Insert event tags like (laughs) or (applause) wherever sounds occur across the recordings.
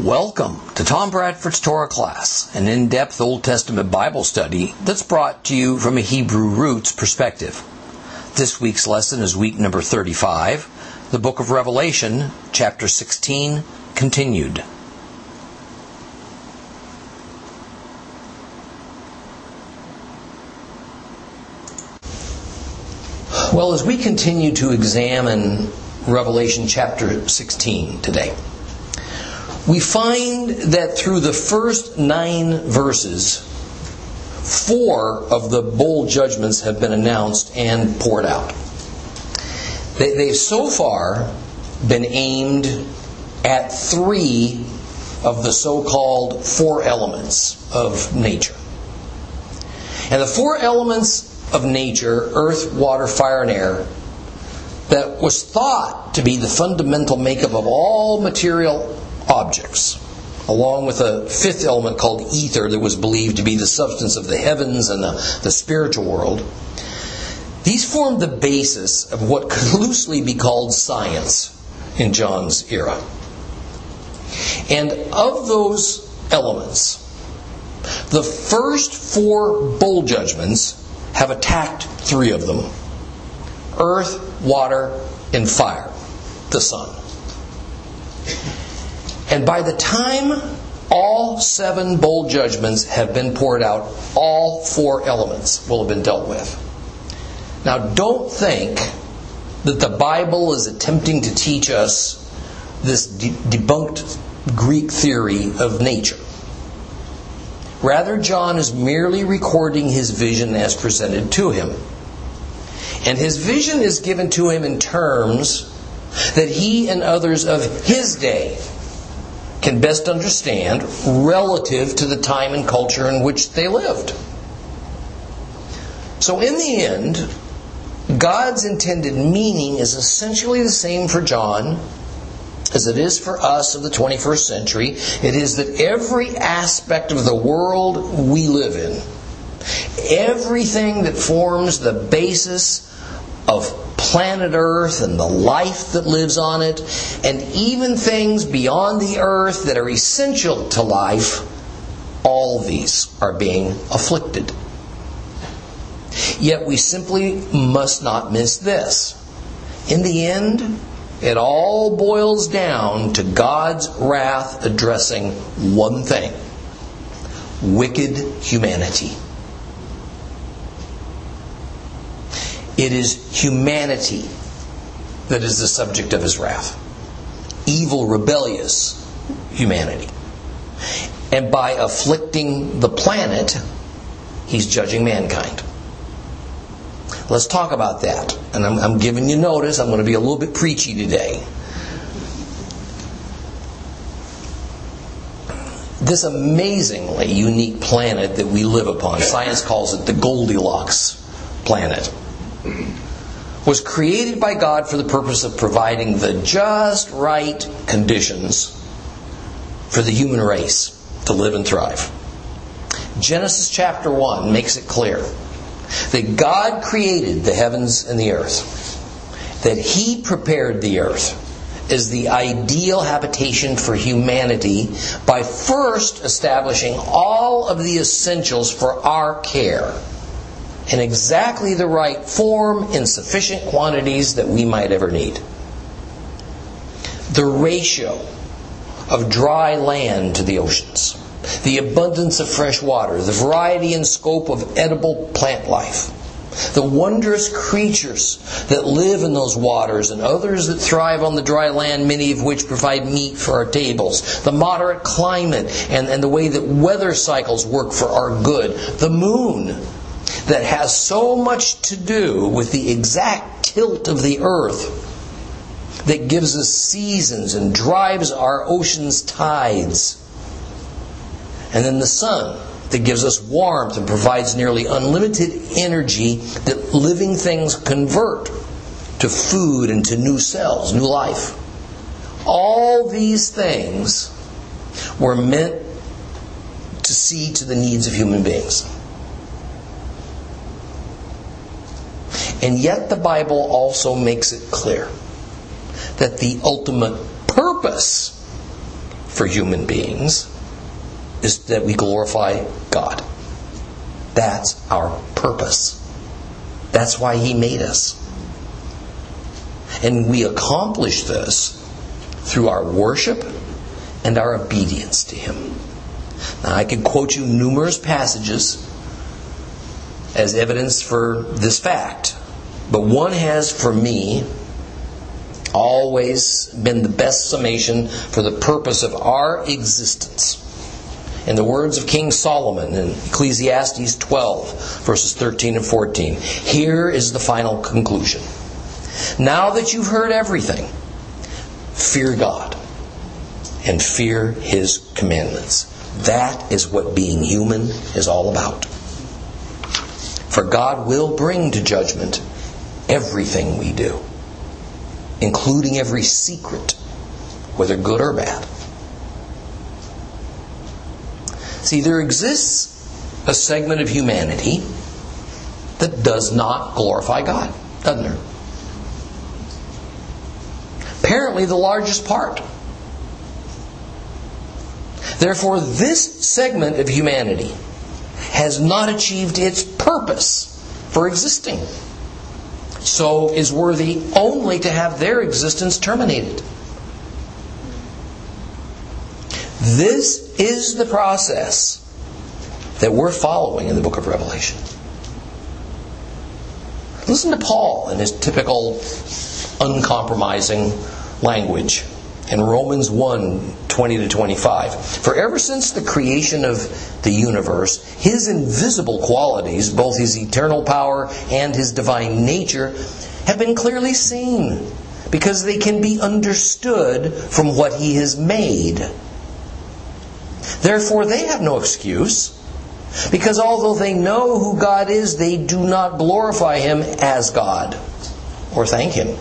Welcome to Tom Bradford's Torah class, an in depth Old Testament Bible study that's brought to you from a Hebrew roots perspective. This week's lesson is week number 35, the book of Revelation, chapter 16, continued. Well, as we continue to examine Revelation chapter 16 today, we find that through the first nine verses, four of the bowl judgments have been announced and poured out. They, have so far been aimed at three of the so called four elements of nature. And the four elements of nature earth, water, fire, and air that was thought to be the fundamental makeup of all material objects, along with a fifth element called ether that was believed to be the substance of the heavens and the, the spiritual world. These formed the basis of what could (laughs) loosely be called science in John's era. And of those elements, the first four bowl judgments have attacked three of them earth, water, and fire, the sun. And by the time all seven bowl judgments have been poured out, all four elements will have been dealt with. Now, don't think that the Bible is attempting to teach us this de- debunked Greek theory of nature. Rather, John is merely recording his vision as presented to him. And his vision is given to him in terms that he and others of his day can best understand relative to the time and culture in which they lived. So, in the end, God's intended meaning is essentially the same for John as it is for us of the 21st century. It is that every aspect of the world we live in, everything that forms the basis of planet Earth and the life that lives on it, and even things beyond the earth that are essential to life, all these are being afflicted. Yet we simply must not miss this. In the end, it all boils down to God's wrath addressing one thing wicked humanity. It is humanity that is the subject of his wrath. Evil, rebellious humanity. And by afflicting the planet, he's judging mankind. Let's talk about that. And I'm, I'm giving you notice, I'm going to be a little bit preachy today. This amazingly unique planet that we live upon, science calls it the Goldilocks planet was created by God for the purpose of providing the just right conditions for the human race to live and thrive. Genesis chapter 1 makes it clear that God created the heavens and the earth, that He prepared the earth as the ideal habitation for humanity by first establishing all of the essentials for our care in exactly the right form in sufficient quantities that we might ever need. The ratio of dry land to the oceans, the abundance of fresh water, the variety and scope of edible plant life, the wondrous creatures that live in those waters and others that thrive on the dry land, many of which provide meat for our tables, the moderate climate and, and the way that weather cycles work for our good, the moon that has so much to do with the exact tilt of the earth that gives us seasons and drives our ocean's tides. And then the sun that gives us warmth and provides nearly unlimited energy that living things convert to food and to new cells, new life. All these things were meant to see to the needs of human beings. And yet the Bible also makes it clear that the ultimate purpose for human beings is that we glorify God. That's our purpose. That's why He made us. And we accomplish this through our worship and our obedience to Him. Now, I could quote you numerous passages as evidence for this fact, but one has, for me, always been the best summation for the purpose of our existence. In the words of King Solomon in Ecclesiastes 12, verses 13 and 14, here is the final conclusion. Now that you've heard everything, fear God and fear His commandments. That is what being human is all about. For God will bring to judgment everything we do including every secret, whether good or bad. See, there exists a segment of humanity that does not glorify God, doesn't there? Apparently, the largest part. Therefore, this segment of humanity has not achieved its purpose for existing so is worthy only to have their existence terminated. This is the process that we're following in the book of Revelation. Listen to Paul in his typical uncompromising language in Romans 1 20 to 25. For ever since the creation of the universe, his invisible qualities, both his eternal power and his divine nature, have been clearly seen because they can be understood from what he has made. Therefore, they have no excuse. Because although they know who God is, they do not glorify Him as God or thank Him.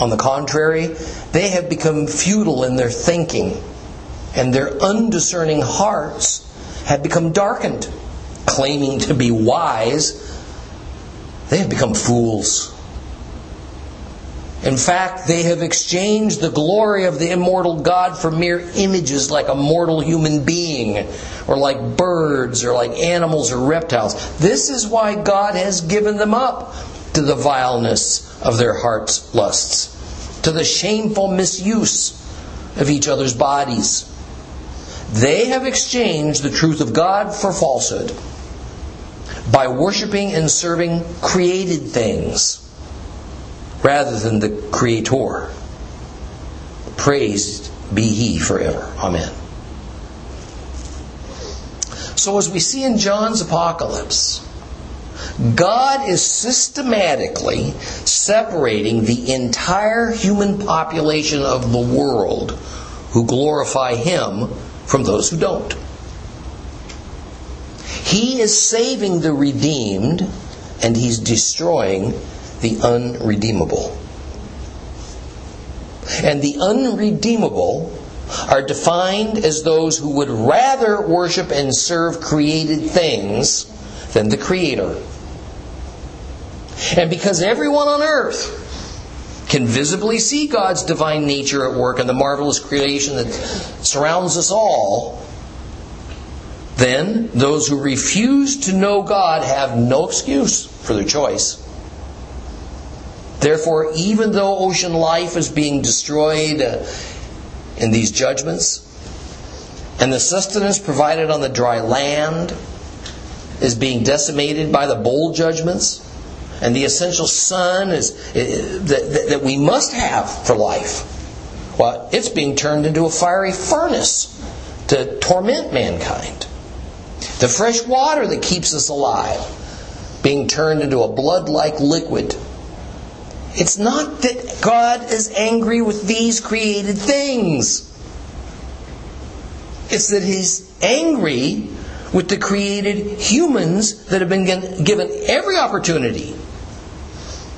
On the contrary, they have become futile in their thinking and their undiscerning hearts have become darkened. Claiming to be wise, they have become fools. In fact, they have exchanged the glory of the immortal God for mere images like a mortal human being, or like birds, or like animals or reptiles. This is why God has given them up to the vileness of their heart's lusts, to the shameful misuse of each other's bodies they have exchanged the truth of God for falsehood by worshiping and serving created things rather than the Creator. Praised be He forever. Amen. So, as we see in John's Apocalypse, God is systematically separating the entire human population of the world who glorify Him from those who don't. He is saving the redeemed and he's destroying the unredeemable. And the unredeemable are defined as those who would rather worship and serve created things than the Creator. And because everyone on earth can visibly see God's divine nature at work in the marvelous creation that surrounds us all, then those who refuse to know God have no excuse for their choice. Therefore, even though ocean life is being destroyed uh, in these judgments, and the sustenance provided on the dry land is being decimated by the bowl judgments, and the essential sun is, that, that we must have for life. Well, it's being turned into a fiery furnace to torment mankind. The fresh water that keeps us alive being turned into a blood like liquid. It's not that God is angry with these created things. It's that He's angry with the created humans that have been given every opportunity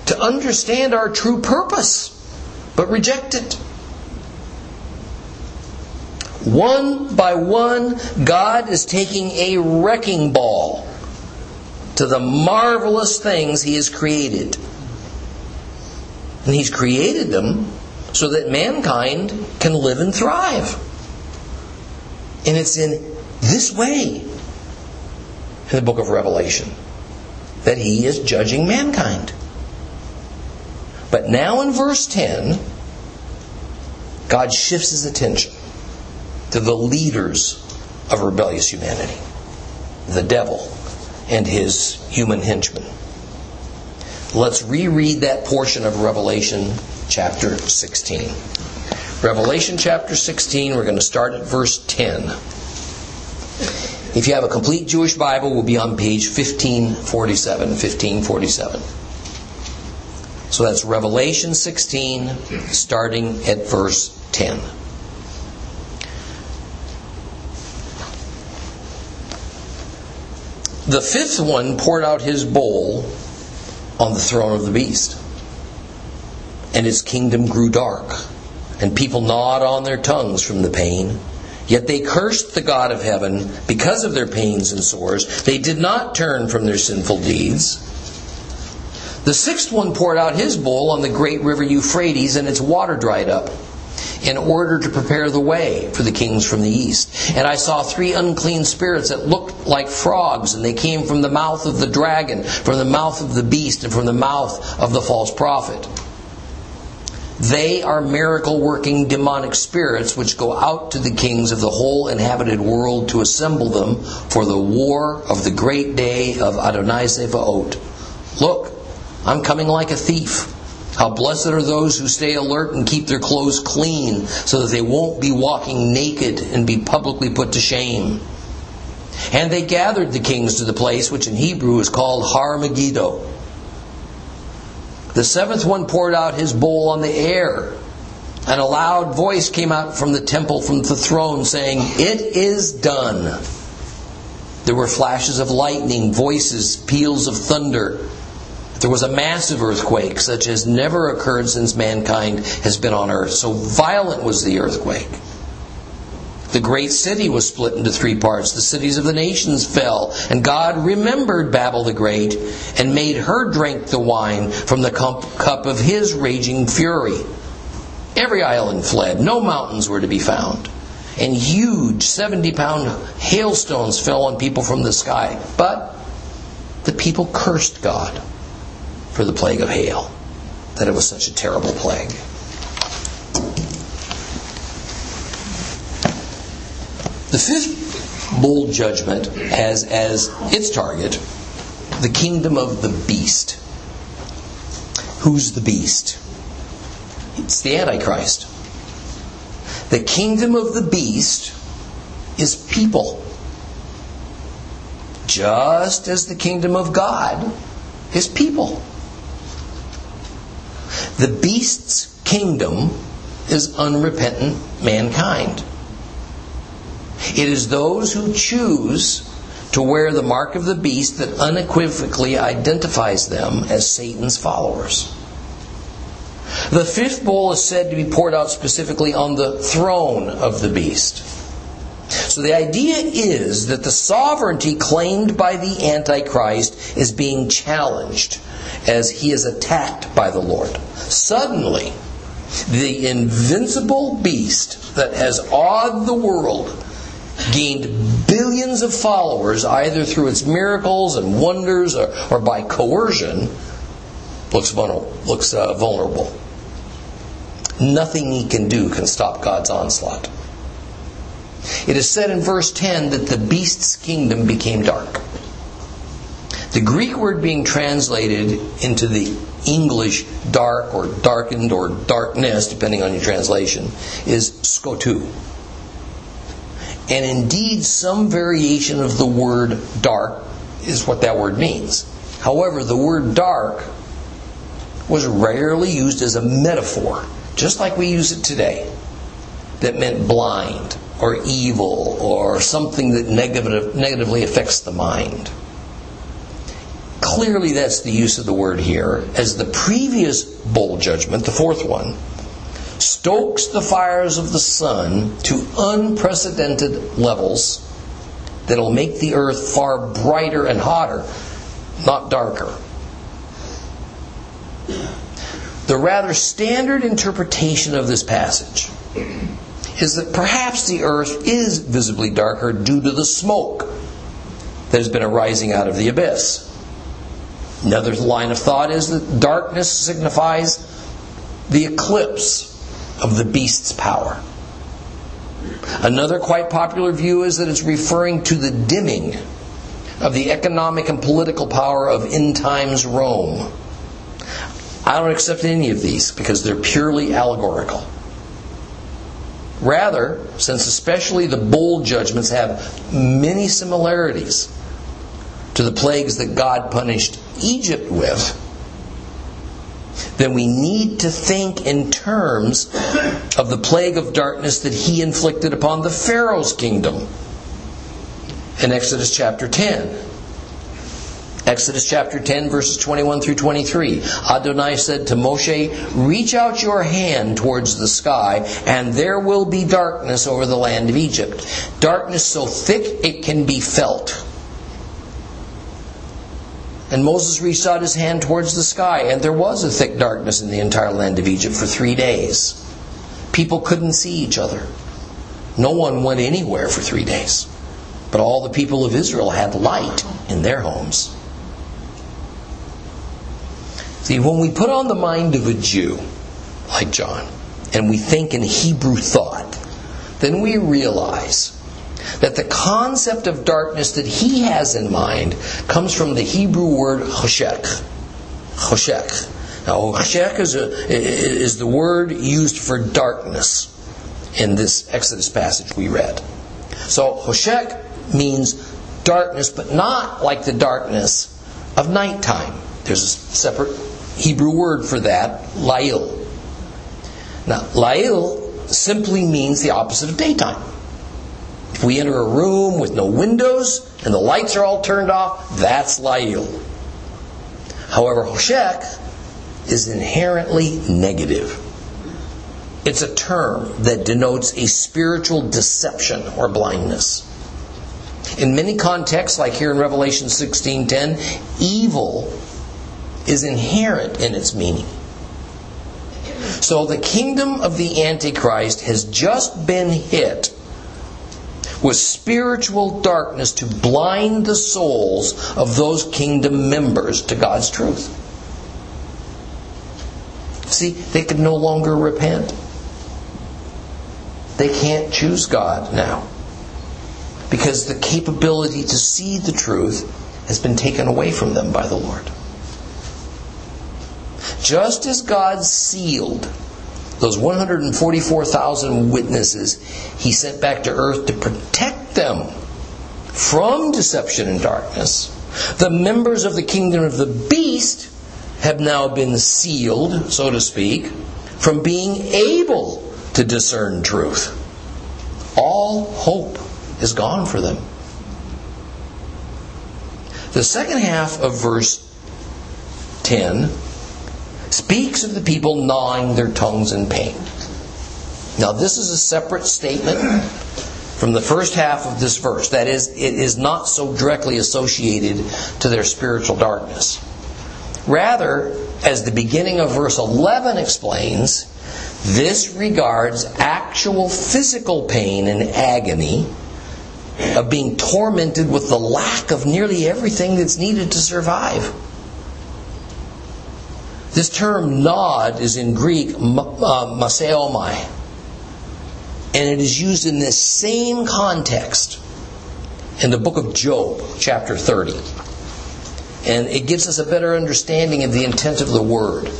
to understand our true purpose, but reject it. One by one, God is taking a wrecking ball to the marvelous things He has created. And He's created them so that mankind can live and thrive. And it's in this way in the book of Revelation that he is judging mankind. But now in verse 10, God shifts his attention to the leaders of rebellious humanity the devil and his human henchmen. Let's reread that portion of Revelation chapter 16. Revelation chapter 16, we're going to start at verse 10. If you have a complete Jewish Bible, we'll be on page 1547. 1547. So that's Revelation 16, starting at verse 10. The fifth one poured out his bowl on the throne of the beast, and his kingdom grew dark, and people gnawed on their tongues from the pain. Yet they cursed the God of heaven because of their pains and sores. They did not turn from their sinful deeds. The sixth one poured out his bowl on the great river Euphrates, and its water dried up in order to prepare the way for the kings from the east. And I saw three unclean spirits that looked like frogs, and they came from the mouth of the dragon, from the mouth of the beast, and from the mouth of the false prophet. They are miracle working demonic spirits which go out to the kings of the whole inhabited world to assemble them for the war of the great day of Adonai Zevaot. Look, I'm coming like a thief. How blessed are those who stay alert and keep their clothes clean so that they won't be walking naked and be publicly put to shame. And they gathered the kings to the place which in Hebrew is called Har Megiddo. The seventh one poured out his bowl on the air, and a loud voice came out from the temple, from the throne, saying, It is done. There were flashes of lightning, voices, peals of thunder. There was a massive earthquake, such as never occurred since mankind has been on earth. So violent was the earthquake. The great city was split into three parts. The cities of the nations fell, and God remembered Babel the Great and made her drink the wine from the cup of his raging fury. Every island fled, no mountains were to be found, and huge 70 pound hailstones fell on people from the sky. But the people cursed God for the plague of hail, that it was such a terrible plague. The fifth bowl judgment has as its target the kingdom of the beast. Who's the beast? It's the Antichrist. The kingdom of the beast is people. Just as the kingdom of God is people. The beast's kingdom is unrepentant mankind. It is those who choose to wear the mark of the beast that unequivocally identifies them as Satan's followers. The fifth bowl is said to be poured out specifically on the throne of the beast. So the idea is that the sovereignty claimed by the Antichrist is being challenged as he is attacked by the Lord. Suddenly, the invincible beast that has awed the world gained billions of followers either through its miracles and wonders or, or by coercion looks vulnerable. Looks, uh, vulnerable. Nothing he can do can stop God's onslaught. It is said in verse 10 that the beast's kingdom became dark. The Greek word being translated into the English dark or darkened or darkness, depending on your translation, is skotu. And indeed, some variation of the word dark is what that word means. However, the word dark was rarely used as a metaphor, just like we use it today, that meant blind or evil or something that negative, negatively affects the mind. Clearly, that's the use of the word here, as the previous bowl judgment, the fourth one, stokes the fires of the sun to unprecedented levels that'll make the earth far brighter and hotter, not darker. The rather standard interpretation of this passage is that perhaps the earth is visibly darker due to the smoke that has been arising out of the abyss. Another line of thought is that darkness signifies the eclipse of the beast's power. Another quite popular view is that it's referring to the dimming of the economic and political power of end times Rome. I don't accept any of these because they're purely allegorical. Rather, since especially the bowl judgments have many similarities to the plagues that God punished Egypt with, then we need to think in terms of the plague of darkness that he inflicted upon the Pharaoh's kingdom in Exodus chapter 10. Exodus chapter 10, verses 21 through 23. Adonai said to Moshe, Reach out your hand towards the sky, and there will be darkness over the land of Egypt. Darkness so thick it can be felt. And Moses reached out his hand towards the sky, and there was a thick darkness in the entire land of Egypt for three days. People couldn't see each other. No one went anywhere for three days. But all the people of Israel had light in their homes. See, when we put on the mind of a Jew, like John, and we think in Hebrew thought, then we realize that the concept of darkness that he has in mind comes from the Hebrew word choshek. Choshek. Now, choshek is, is the word used for darkness in this Exodus passage we read. So, choshek means darkness, but not like the darkness of nighttime. There's a separate Hebrew word for that, lail. Now, lail simply means the opposite of daytime. If we enter a room with no windows and the lights are all turned off, that's lail. However, choshek is inherently negative. It's a term that denotes a spiritual deception or blindness. In many contexts, like here in Revelation 16:10, evil is inherent in its meaning. So the kingdom of the Antichrist has just been hit with spiritual darkness to blind the souls of those kingdom members to God's truth. See, they can no longer repent. They can't choose God now because the capability to see the truth has been taken away from them by the Lord. Just as God sealed those 144,000 witnesses he sent back to earth to protect them from deception and darkness, the members of the kingdom of the beast have now been sealed, so to speak, from being able to discern truth. All hope is gone for them. The second half of verse 10 speaks of the people gnawing their tongues in pain. Now, this is a separate statement from the first half of this verse. That is, it is not so directly associated to their spiritual darkness. Rather, as the beginning of verse 11 explains, this regards actual physical pain and agony of being tormented with the lack of nearly everything that's needed to survive. This term nod is in Greek uh, maseomai. And it is used in this same context in the book of Job, chapter 30. And it gives us a better understanding of the intent of the word.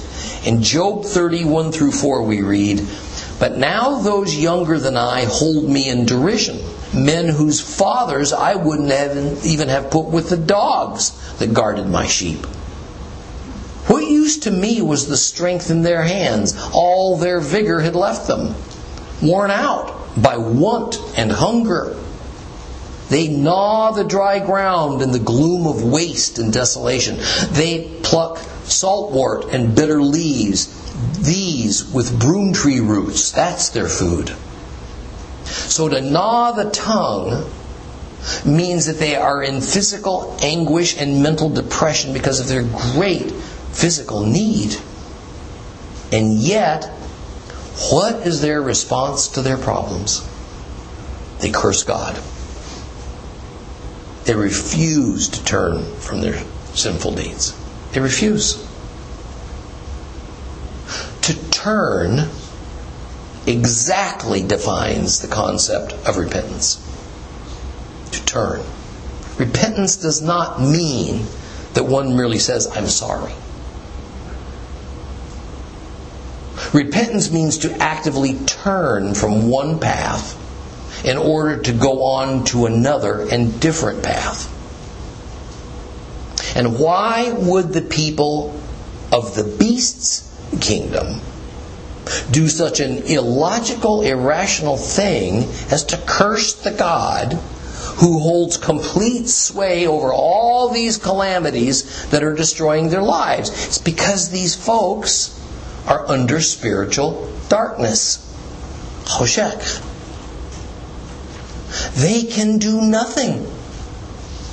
In Job 31 through 4, we read, But now those younger than I hold me in derision, men whose fathers I wouldn't have even have put with the dogs that guarded my sheep. What use to me was the strength in their hands? All their vigor had left them, worn out by want and hunger. They gnaw the dry ground in the gloom of waste and desolation. They pluck saltwort and bitter leaves, these with broom tree roots. That's their food. So to gnaw the tongue means that they are in physical anguish and mental depression because of their great physical need. And yet, What is their response to their problems? They curse God. They refuse to turn from their sinful deeds. They refuse. To turn exactly defines the concept of repentance. To turn. Repentance does not mean that one merely says, I'm sorry. Repentance means to actively turn from one path in order to go on to another and different path. And why would the people of the beast's kingdom do such an illogical, irrational thing as to curse the God who holds complete sway over all these calamities that are destroying their lives? It's because these folks are under spiritual darkness. Choshek. They can do nothing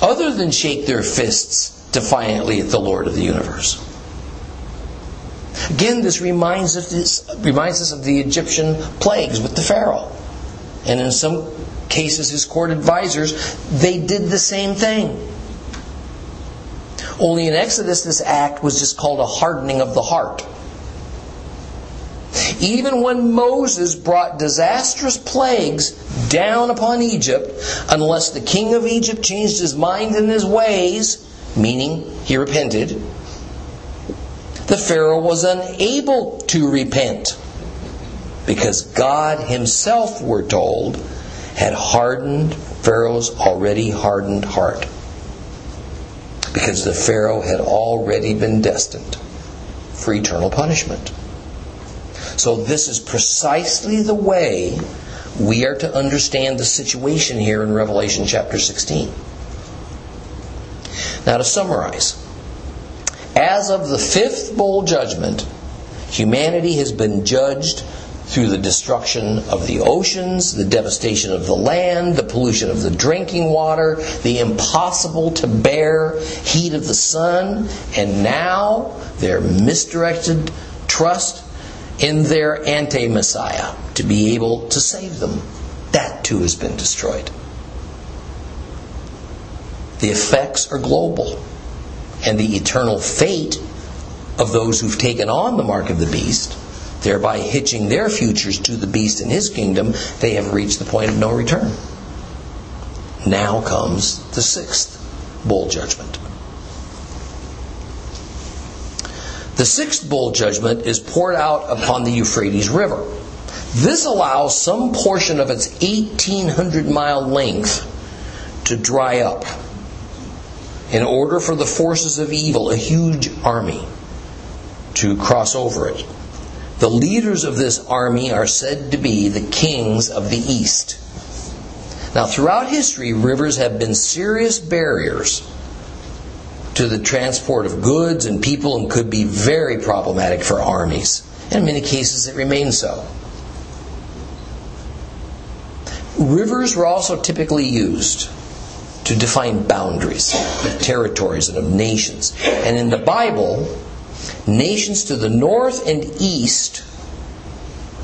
other than shake their fists defiantly at the Lord of the universe. Again, this reminds us, this reminds us of the Egyptian plagues with the Pharaoh. And in some cases, his court advisors, they did the same thing. Only in Exodus, this act was just called a hardening of the heart. Even when Moses brought disastrous plagues down upon Egypt, unless the king of Egypt changed his mind and his ways, meaning he repented, the Pharaoh was unable to repent because God himself, we're told, had hardened Pharaoh's already hardened heart. Because the Pharaoh had already been destined for eternal punishment. So, this is precisely the way we are to understand the situation here in Revelation chapter 16. Now, to summarize, as of the fifth bowl judgment, humanity has been judged through the destruction of the oceans, the devastation of the land, the pollution of the drinking water, the impossible to bear heat of the sun, and now their misdirected trust in their anti Messiah to be able to save them. That too has been destroyed. The effects are global, and the eternal fate of those who've taken on the mark of the beast, thereby hitching their futures to the beast and his kingdom, they have reached the point of no return. Now comes the sixth bowl judgment. The sixth bowl judgment is poured out upon the Euphrates River. This allows some portion of its 1,800 mile length to dry up in order for the forces of evil, a huge army, to cross over it. The leaders of this army are said to be the kings of the east. Now, throughout history, rivers have been serious barriers to the transport of goods and people and could be very problematic for armies. In many cases, it remains so. Rivers were also typically used to define boundaries of territories and of nations. And in the Bible, nations to the north and east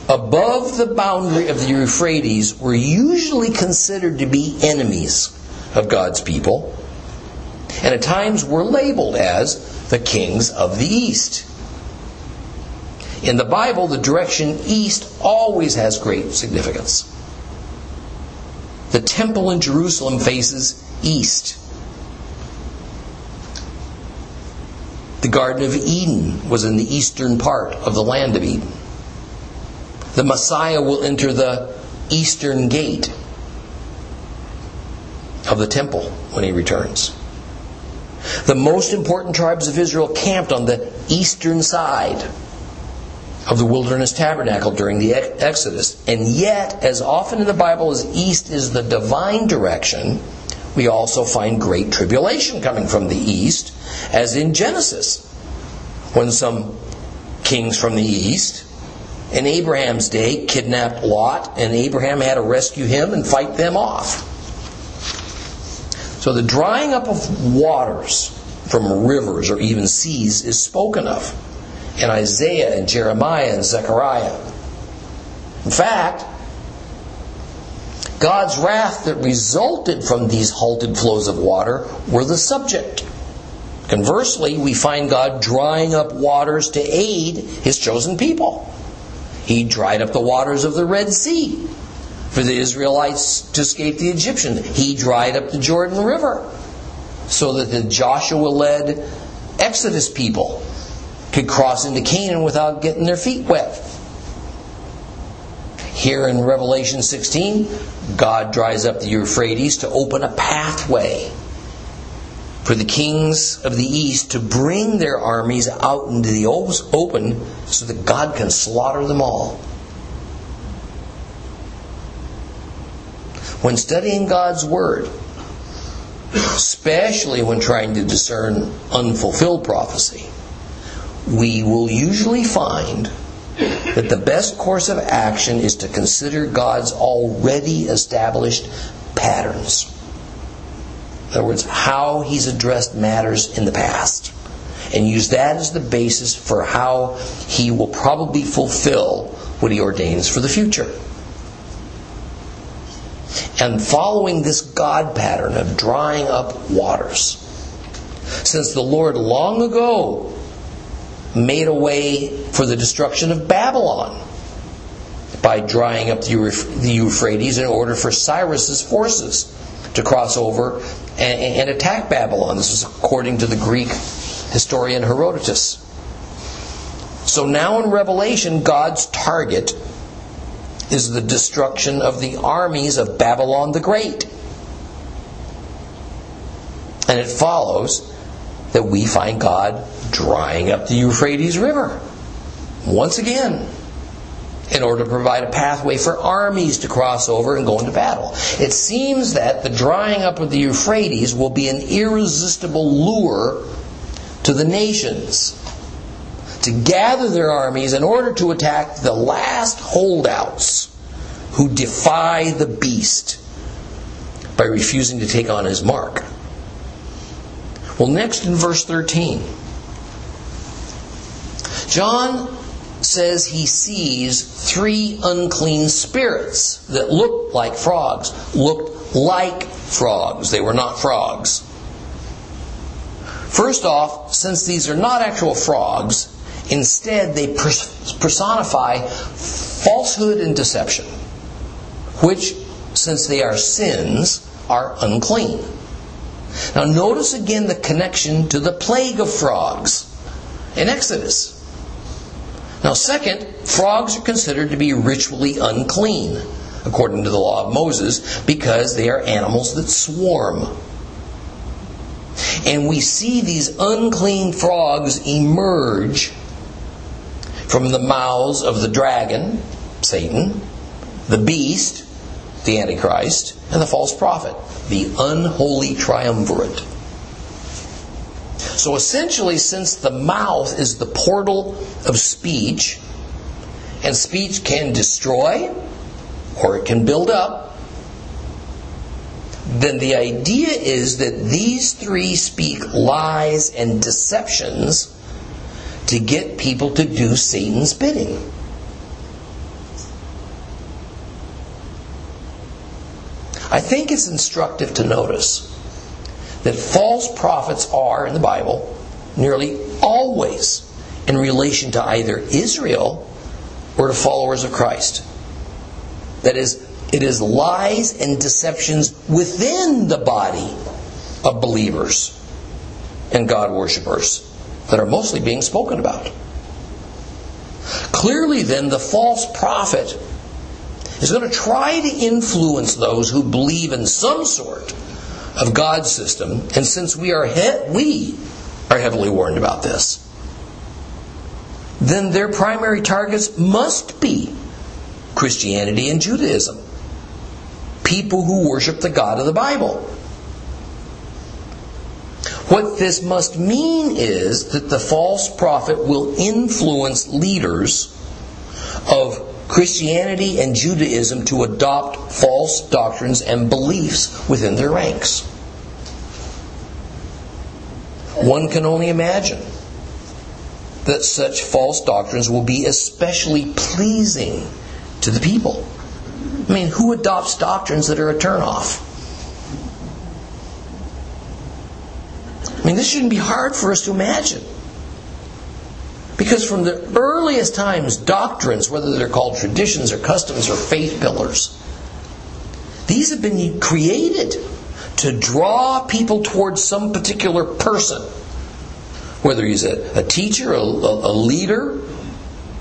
above the boundary of the Euphrates were usually considered to be enemies of God's people and at times were labeled as the kings of the east. In the Bible, the direction east always has great significance. The temple in Jerusalem faces east. The Garden of Eden was in the eastern part of the land of Eden. The Messiah will enter the eastern gate of the temple when he returns. The most important tribes of Israel camped on the eastern side of the wilderness tabernacle during the Exodus. And yet, as often in the Bible as east is the divine direction, we also find great tribulation coming from the east, as in Genesis, when some kings from the east in Abraham's day kidnapped Lot, and Abraham had to rescue him and fight them off. So the drying up of waters from rivers or even seas is spoken of in Isaiah and Jeremiah and Zechariah. In fact, God's wrath that resulted from these halted flows of water were the subject. Conversely, we find God drying up waters to aid his chosen people. He dried up the waters of the Red Sea for the Israelites to escape the Egyptians. He dried up the Jordan River so that the Joshua led Exodus people could cross into Canaan without getting their feet wet. Here in Revelation 16, God dries up the Euphrates to open a pathway for the kings of the east to bring their armies out into the open so that God can slaughter them all. When studying God's Word, especially when trying to discern unfulfilled prophecy, we will usually find that the best course of action is to consider God's already established patterns. In other words, how He's addressed matters in the past. And use that as the basis for how He will probably fulfill what He ordains for the future. And following this God pattern of drying up waters, since the Lord long ago made a way for the destruction of Babylon by drying up the Euphrates in order for Cyrus's forces to cross over and, attack Babylon. This was according to the Greek historian Herodotus. So now in Revelation, God's target is the destruction of the armies of Babylon the Great. And it follows that we find God drying up the Euphrates River. Once again, in order to provide a pathway for armies to cross over and go into battle. It seems that the drying up of the Euphrates will be an irresistible lure to the nations to gather their armies in order to attack the last holdouts who defy the beast by refusing to take on his mark. Well, next in verse 13, John says he sees three unclean spirits that looked like frogs, looked like frogs. They were not frogs. First off, since these are not actual frogs, instead they personify falsehood and deception, which, since they are sins, are unclean. Now, notice again the connection to the plague of frogs in Exodus. Now, second, frogs are considered to be ritually unclean, according to the law of Moses, because they are animals that swarm. And we see these unclean frogs emerge from the mouths of the dragon, Satan, the beast, the Antichrist, and the false prophet, the unholy triumvirate. So essentially, since the mouth is the portal of speech, and speech can destroy or it can build up, then the idea is that these three speak lies and deceptions to get people to do Satan's bidding. I think it's instructive to notice that false prophets are, in the Bible, nearly always in relation to either Israel or to followers of Christ. That is, it is lies and deceptions within the body of believers and God worshippers that are mostly being spoken about. Clearly, then, the false prophet is going to try to influence those who believe in some sort of God's system, and since we are he- we are heavily warned about this, then their primary targets must be Christianity and Judaism. People who worship the God of the Bible. What this must mean is that the false prophet will influence leaders of Christianity and Judaism to adopt false doctrines and beliefs within their ranks. One can only imagine that such false doctrines will be especially pleasing to the people. I mean, who adopts doctrines that are a turnoff? I mean, this shouldn't be hard for us to imagine. Because from the earliest times, doctrines, whether they're called traditions or customs or faith pillars, these have been created to draw people towards some particular person. Whether he's a, a teacher, a, a leader,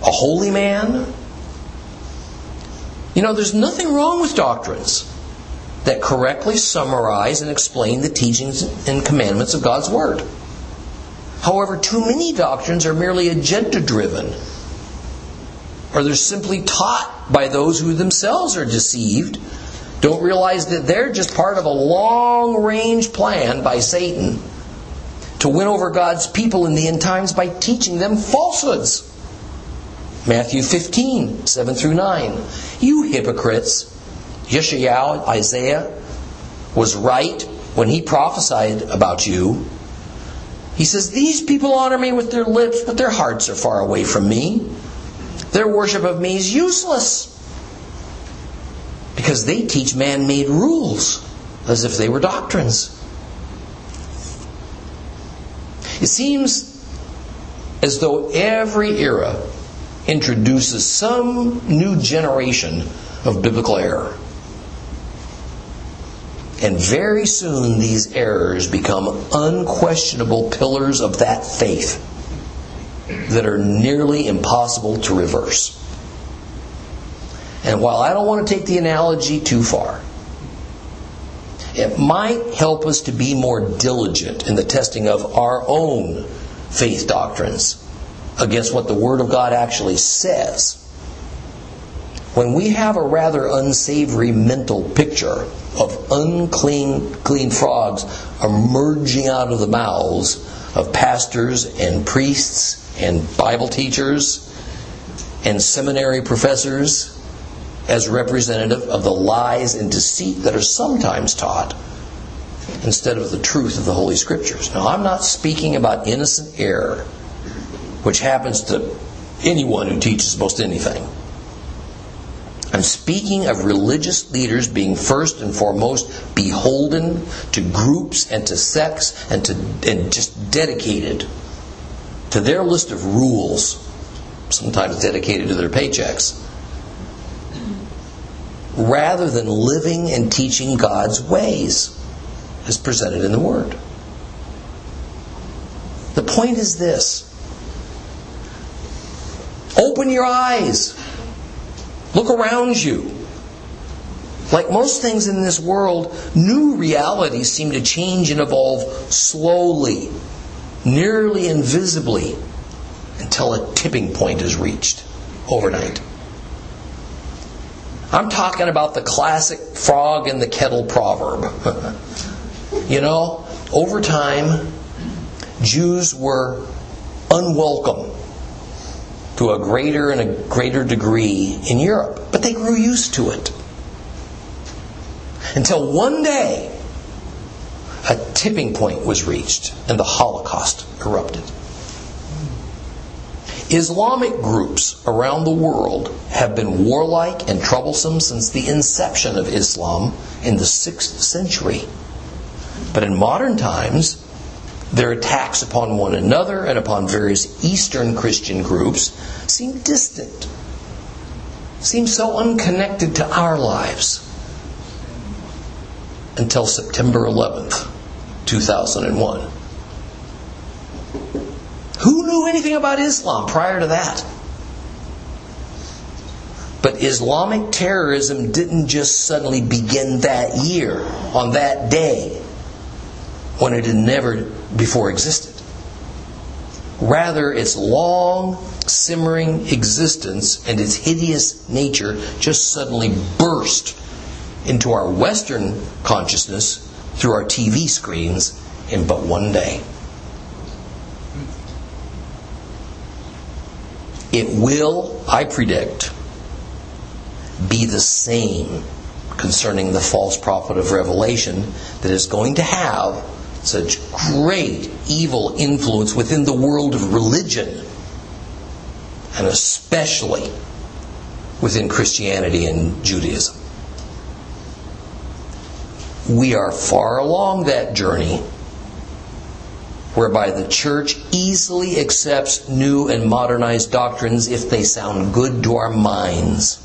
a holy man. You know, there's nothing wrong with doctrines that correctly summarize and explain the teachings and commandments of God's Word. However, too many doctrines are merely agenda driven, or they're simply taught by those who themselves are deceived, don't realize that they're just part of a long range plan by Satan to win over God's people in the end times by teaching them falsehoods. Matthew 15, 7 through 9. You hypocrites! Yeshayahu, Isaiah, was right when he prophesied about you. He says, These people honor me with their lips, but their hearts are far away from me. Their worship of me is useless because they teach man made rules as if they were doctrines. It seems as though every era introduces some new generation of biblical error. And very soon these errors become unquestionable pillars of that faith that are nearly impossible to reverse. And while I don't want to take the analogy too far, it might help us to be more diligent in the testing of our own faith doctrines against what the Word of God actually says. When we have a rather unsavory mental picture of unclean clean frogs emerging out of the mouths of pastors and priests and Bible teachers and seminary professors as representative of the lies and deceit that are sometimes taught instead of the truth of the Holy Scriptures. Now, I'm not speaking about innocent error, which happens to anyone who teaches most anything. I'm speaking of religious leaders being first and foremost beholden to groups and to sects and to and just dedicated to their list of rules, sometimes dedicated to their paychecks, rather than living and teaching God's ways as presented in the Word. The point is this open your eyes Look around you. Like most things in this world, new realities seem to change and evolve slowly, nearly invisibly, until a tipping point is reached overnight. I'm talking about the classic frog in the kettle proverb. (laughs) you know, over time, Jews were unwelcome to a greater and a greater degree in Europe. But they grew used to it. Until one day, a tipping point was reached and the Holocaust erupted. Islamic groups around the world have been warlike and troublesome since the inception of Islam in the 6th century. But in modern times, their attacks upon one another and upon various Eastern Christian groups seem distant, seem so unconnected to our lives until September 11th, 2001. Who knew anything about Islam prior to that? But Islamic terrorism didn't just suddenly begin that year, on that day, when it had never before existed. Rather, its long, simmering existence and its hideous nature just suddenly burst into our Western consciousness through our TV screens in but one day. It will, I predict, be the same concerning the false prophet of Revelation that is going to have such great evil influence within the world of religion, and especially within Christianity and Judaism. We are far along that journey whereby the church easily accepts new and modernized doctrines if they sound good to our minds,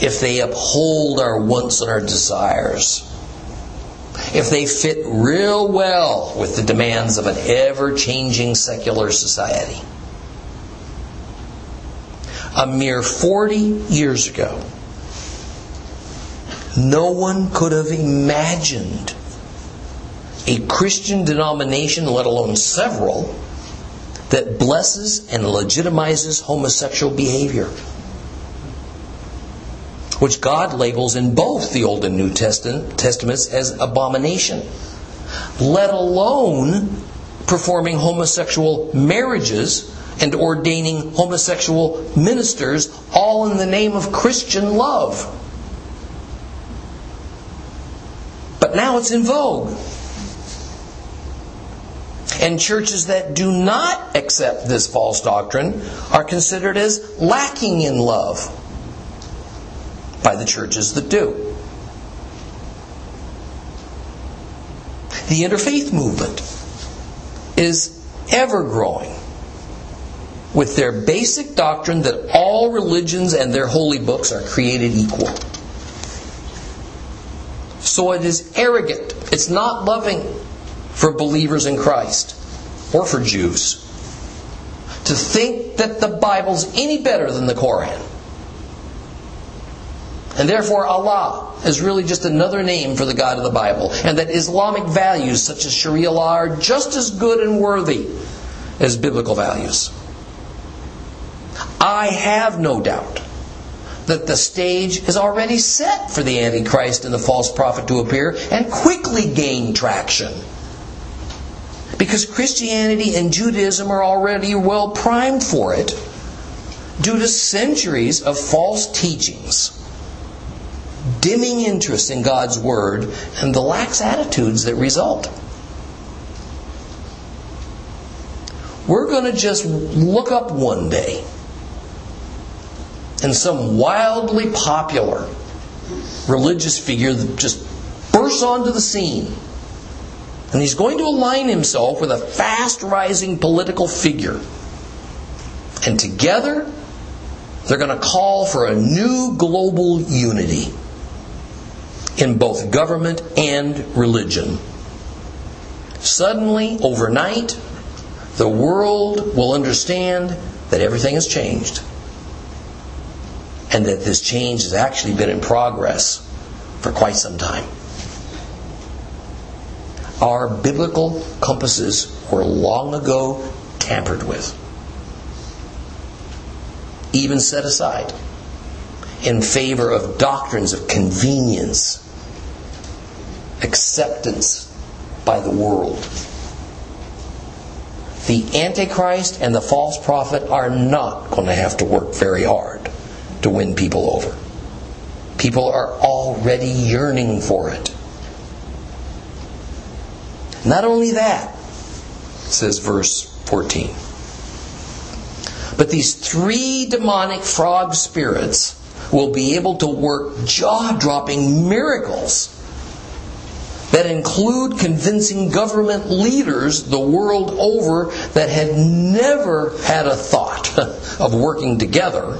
if they uphold our wants and our desires, if they fit real well with the demands of an ever changing secular society. A mere 40 years ago, no one could have imagined a Christian denomination, let alone several, that blesses and legitimizes homosexual behavior, which God labels in both the Old and New Testaments as abomination, let alone performing homosexual marriages and ordaining homosexual ministers, all in the name of Christian love. But now it's in vogue. And churches that do not accept this false doctrine are considered as lacking in love by the churches that do. The interfaith movement is ever growing with their basic doctrine that all religions and their holy books are created equal. So it is arrogant, it's not loving, for believers in Christ or for Jews to think that the Bible's any better than the Koran. And therefore, Allah is really just another name for the God of the Bible, and that Islamic values such as Sharia law are just as good and worthy as biblical values. I have no doubt that the stage is already set for the Antichrist and the false prophet to appear and quickly gain traction. Because Christianity and Judaism are already well primed for it due to centuries of false teachings, dimming interest in God's Word, and the lax attitudes that result. We're going to just look up one day and some wildly popular religious figure just bursts onto the scene and he's going to align himself with a fast rising political figure. And together, they're going to call for a new global unity in both government and religion. Suddenly, overnight, the world will understand that everything has changed. And that this change has actually been in progress for quite some time our biblical compasses were long ago tampered with, even set aside in favor of doctrines of convenience, acceptance by the world. The Antichrist and the false prophet are not going to have to work very hard to win people over. People are already yearning for it. Not only that, says verse 14, but these three demonic frog spirits will be able to work jaw dropping miracles that include convincing government leaders the world over that had never had a thought (laughs) of working together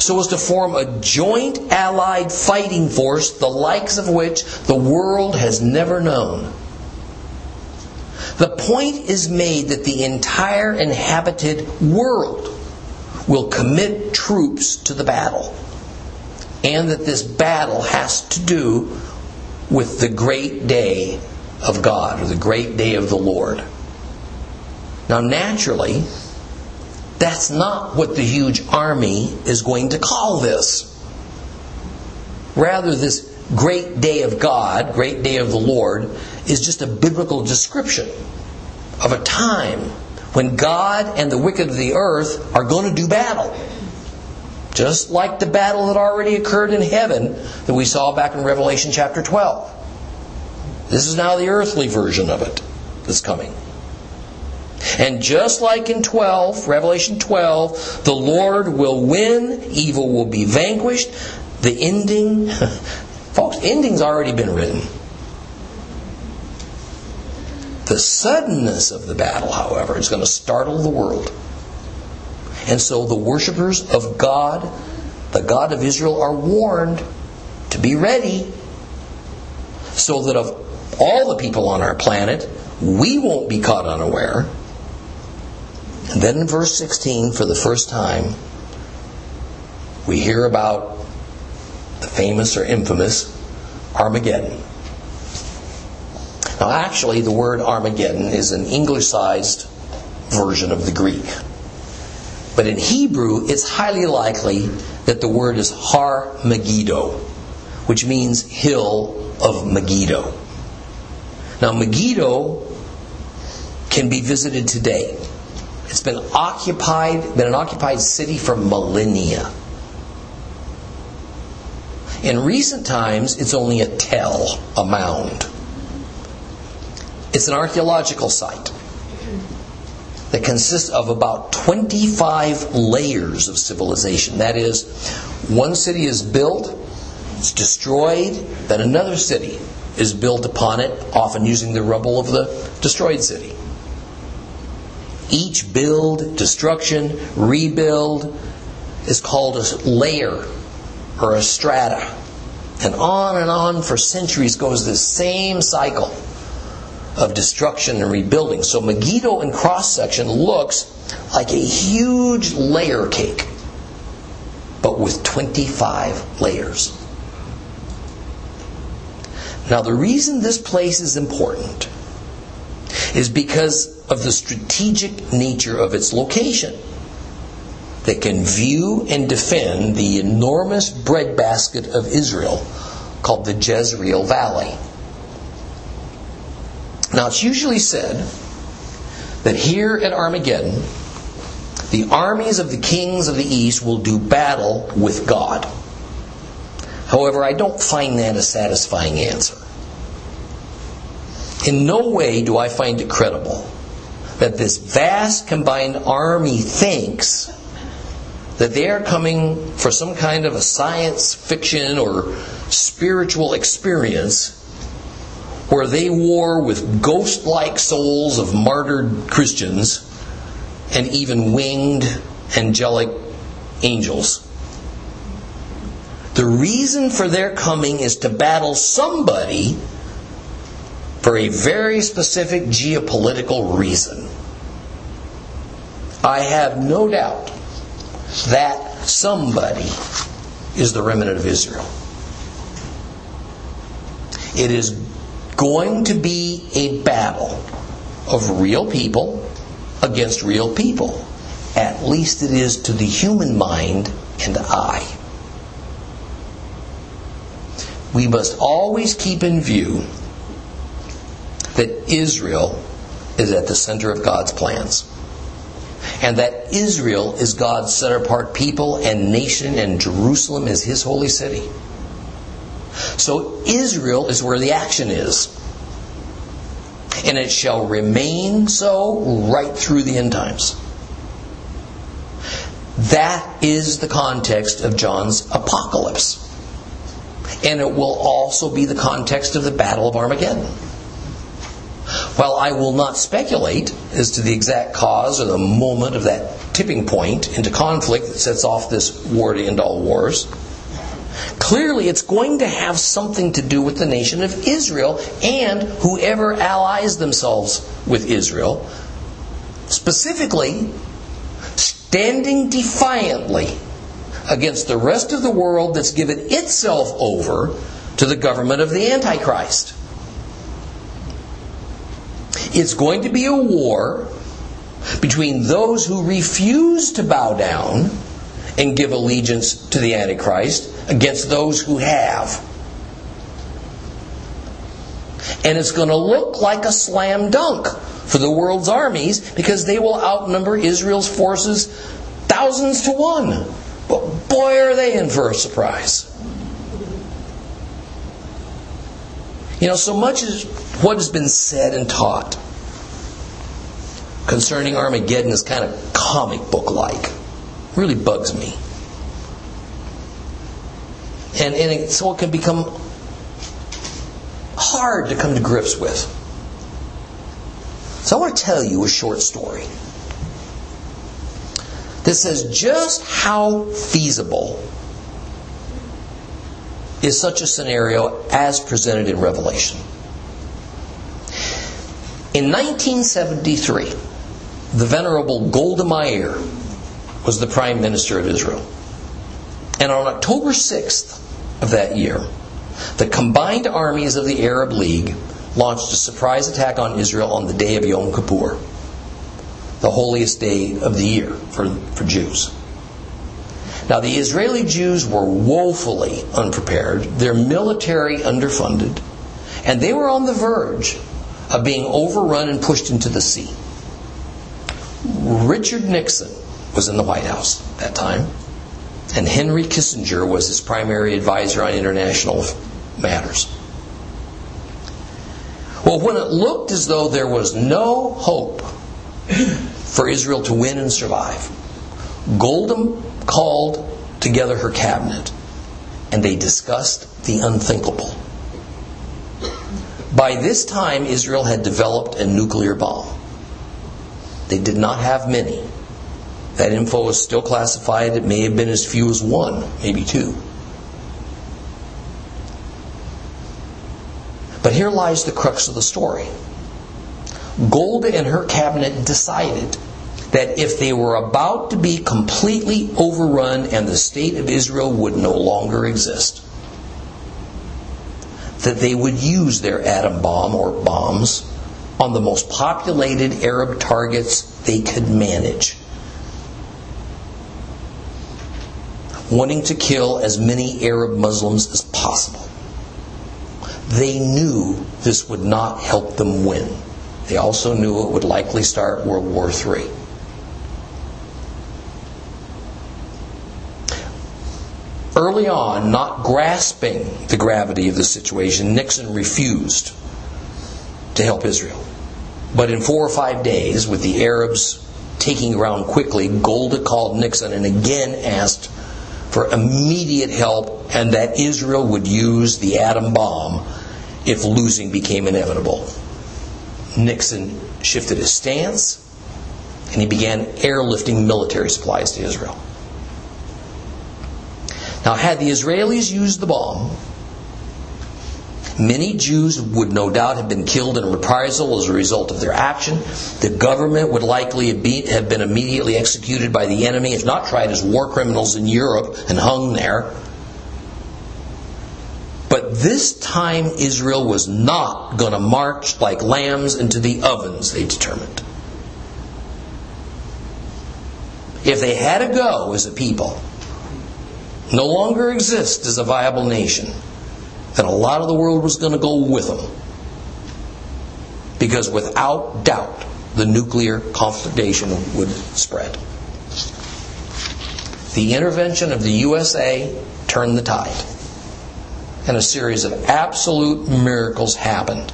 so as to form a joint allied fighting force, the likes of which the world has never known. The point is made that the entire inhabited world will commit troops to the battle, and that this battle has to do with the great day of God, or the great day of the Lord. Now, naturally, that's not what the huge army is going to call this. Rather, this great day of God, great day of the Lord, is just a biblical description of a time when God and the wicked of the earth are going to do battle. Just like the battle that already occurred in heaven that we saw back in Revelation chapter 12. This is now the earthly version of it that's coming. And just like in 12, Revelation 12, the Lord will win, evil will be vanquished. The ending, (laughs) folks, ending's already been written. The suddenness of the battle, however, is going to startle the world. And so the worshippers of God, the God of Israel, are warned to be ready so that of all the people on our planet, we won't be caught unaware. And then in verse 16, for the first time, we hear about the famous or infamous Armageddon. Now, actually, the word Armageddon is an English-sized version of the Greek. But in Hebrew, it's highly likely that the word is Har Megiddo, which means hill of Megiddo. Now, Megiddo can be visited today. It's been occupied, been an occupied city for millennia. In recent times, it's only a tell, a mound. It's an archaeological site that consists of about 25 layers of civilization. That is, one city is built, it's destroyed, then another city is built upon it, often using the rubble of the destroyed city. Each build, destruction, rebuild is called a layer or a strata. And on and on for centuries goes this same cycle of destruction and rebuilding. So Megiddo in cross section looks like a huge layer cake, but with 25 layers. Now, the reason this place is important is because of the strategic nature of its location that can view and defend the enormous breadbasket of Israel called the Jezreel Valley. Now, it's usually said that here at Armageddon, the armies of the kings of the east will do battle with God. However, I don't find that a satisfying answer. In no way do I find it credible that this vast combined army thinks that they are coming for some kind of a science fiction or spiritual experience where they war with ghost like souls of martyred Christians and even winged angelic angels. The reason for their coming is to battle somebody for a very specific geopolitical reason. I have no doubt that somebody is the remnant of Israel. It is going to be a battle of real people against real people. At least it is to the human mind and eye. We must always keep in view that Israel is at the center of God's plans. And that Israel is God's set apart people and nation, and Jerusalem is his holy city. So Israel is where the action is. And it shall remain so right through the end times. That is the context of John's apocalypse. And it will also be the context of the Battle of Armageddon. While I will not speculate as to the exact cause or the moment of that tipping point into conflict that sets off this war to end all wars, Clearly, it's going to have something to do with the nation of Israel and whoever allies themselves with Israel. Specifically, standing defiantly against the rest of the world that's given itself over to the government of the Antichrist. It's going to be a war between those who refuse to bow down and give allegiance to the Antichrist against those who have. And it's going to look like a slam dunk for the world's armies because they will outnumber Israel's forces thousands to one. But boy, are they in for a surprise. You know, so much as what has been said and taught concerning Armageddon is kind of comic book like. Really bugs me. And, and it, so it can become hard to come to grips with. So I want to tell you a short story that says just how feasible is such a scenario as presented in Revelation. In 1973, the Venerable Golda Meir was the Prime Minister of Israel. And on October 6th of that year, the combined armies of the Arab League launched a surprise attack on Israel on the day of Yom Kippur, the holiest day of the year for, for Jews. Now, the Israeli Jews were woefully unprepared, their military underfunded, and they were on the verge of being overrun and pushed into the sea. Richard Nixon was in the White House at that time, and Henry Kissinger was his primary advisor on international matters. Well, when it looked as though there was no hope for Israel to win and survive, Golda called together her cabinet and they discussed the unthinkable. By this time, Israel had developed a nuclear bomb. They did not have many. That info is still classified. It may have been as few as one, maybe two. But here lies the crux of the story. Golda and her cabinet decided that if they were about to be completely overrun and the state of Israel would no longer exist, that they would use their atom bomb or bombs on the most populated Arab targets they could manage. Wanting to kill as many Arab Muslims as possible. They knew this would not help them win. They also knew it would likely start World War III. Early on, not grasping the gravity of the situation, Nixon refused to help Israel. But in four or five days, with the Arabs taking ground quickly, Golda called Nixon and again asked for immediate help and that Israel would use the atom bomb if losing became inevitable. Nixon shifted his stance and he began airlifting military supplies to Israel. Now, had the Israelis used the bomb, many Jews would no doubt have been killed in reprisal as a result of their action. The government would likely have been immediately executed by the enemy, if not tried as war criminals in Europe and hung there. But this time, Israel was not going to march like lambs into the ovens, they determined. If they had to go as a people, no longer exist as a viable nation, then a lot of the world was going to go with them. Because without doubt, the nuclear conflagration would spread. The intervention of the USA turned the tide. And a series of absolute miracles happened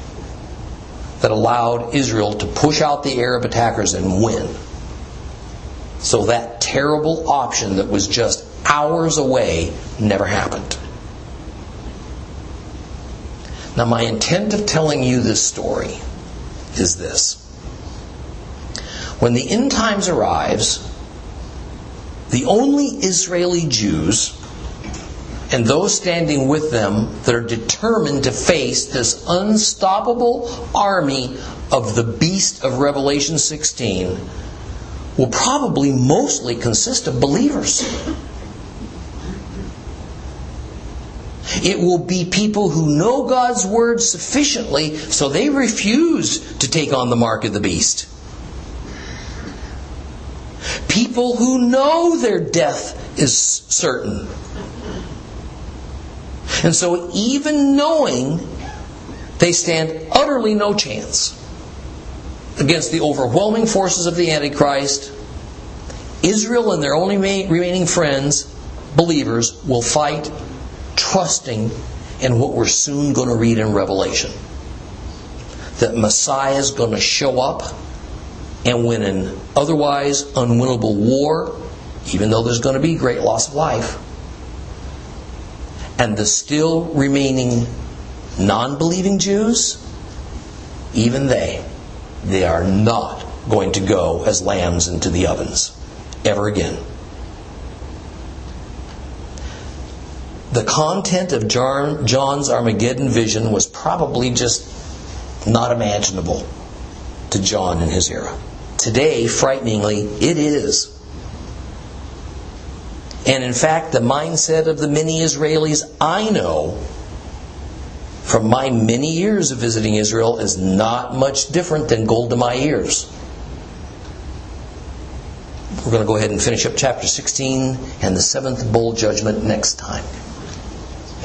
that allowed Israel to push out the Arab attackers and win. So that terrible option that was just hours away never happened. Now, my intent of telling you this story is this. When the end times arrives, the only Israeli Jews and those standing with them that are determined to face this unstoppable army of the beast of Revelation 16 will probably mostly consist of believers. It will be people who know God's word sufficiently so they refuse to take on the mark of the beast. People who know their death is certain. And so, even knowing they stand utterly no chance against the overwhelming forces of the Antichrist, Israel and their only remaining friends, believers, will fight trusting in what we're soon going to read in Revelation. That Messiah is going to show up and win an otherwise unwinnable war, even though there's going to be great loss of life. And the still remaining non believing Jews, even they, they are not going to go as lambs into the ovens ever again. The content of John's Armageddon vision was probably just not imaginable to John in his era. Today, frighteningly, it is. And in fact, the mindset of the many Israelis I know from my many years of visiting Israel is not much different than Golda Meir's. We're going to go ahead and finish up chapter 16 and the seventh bowl judgment next time.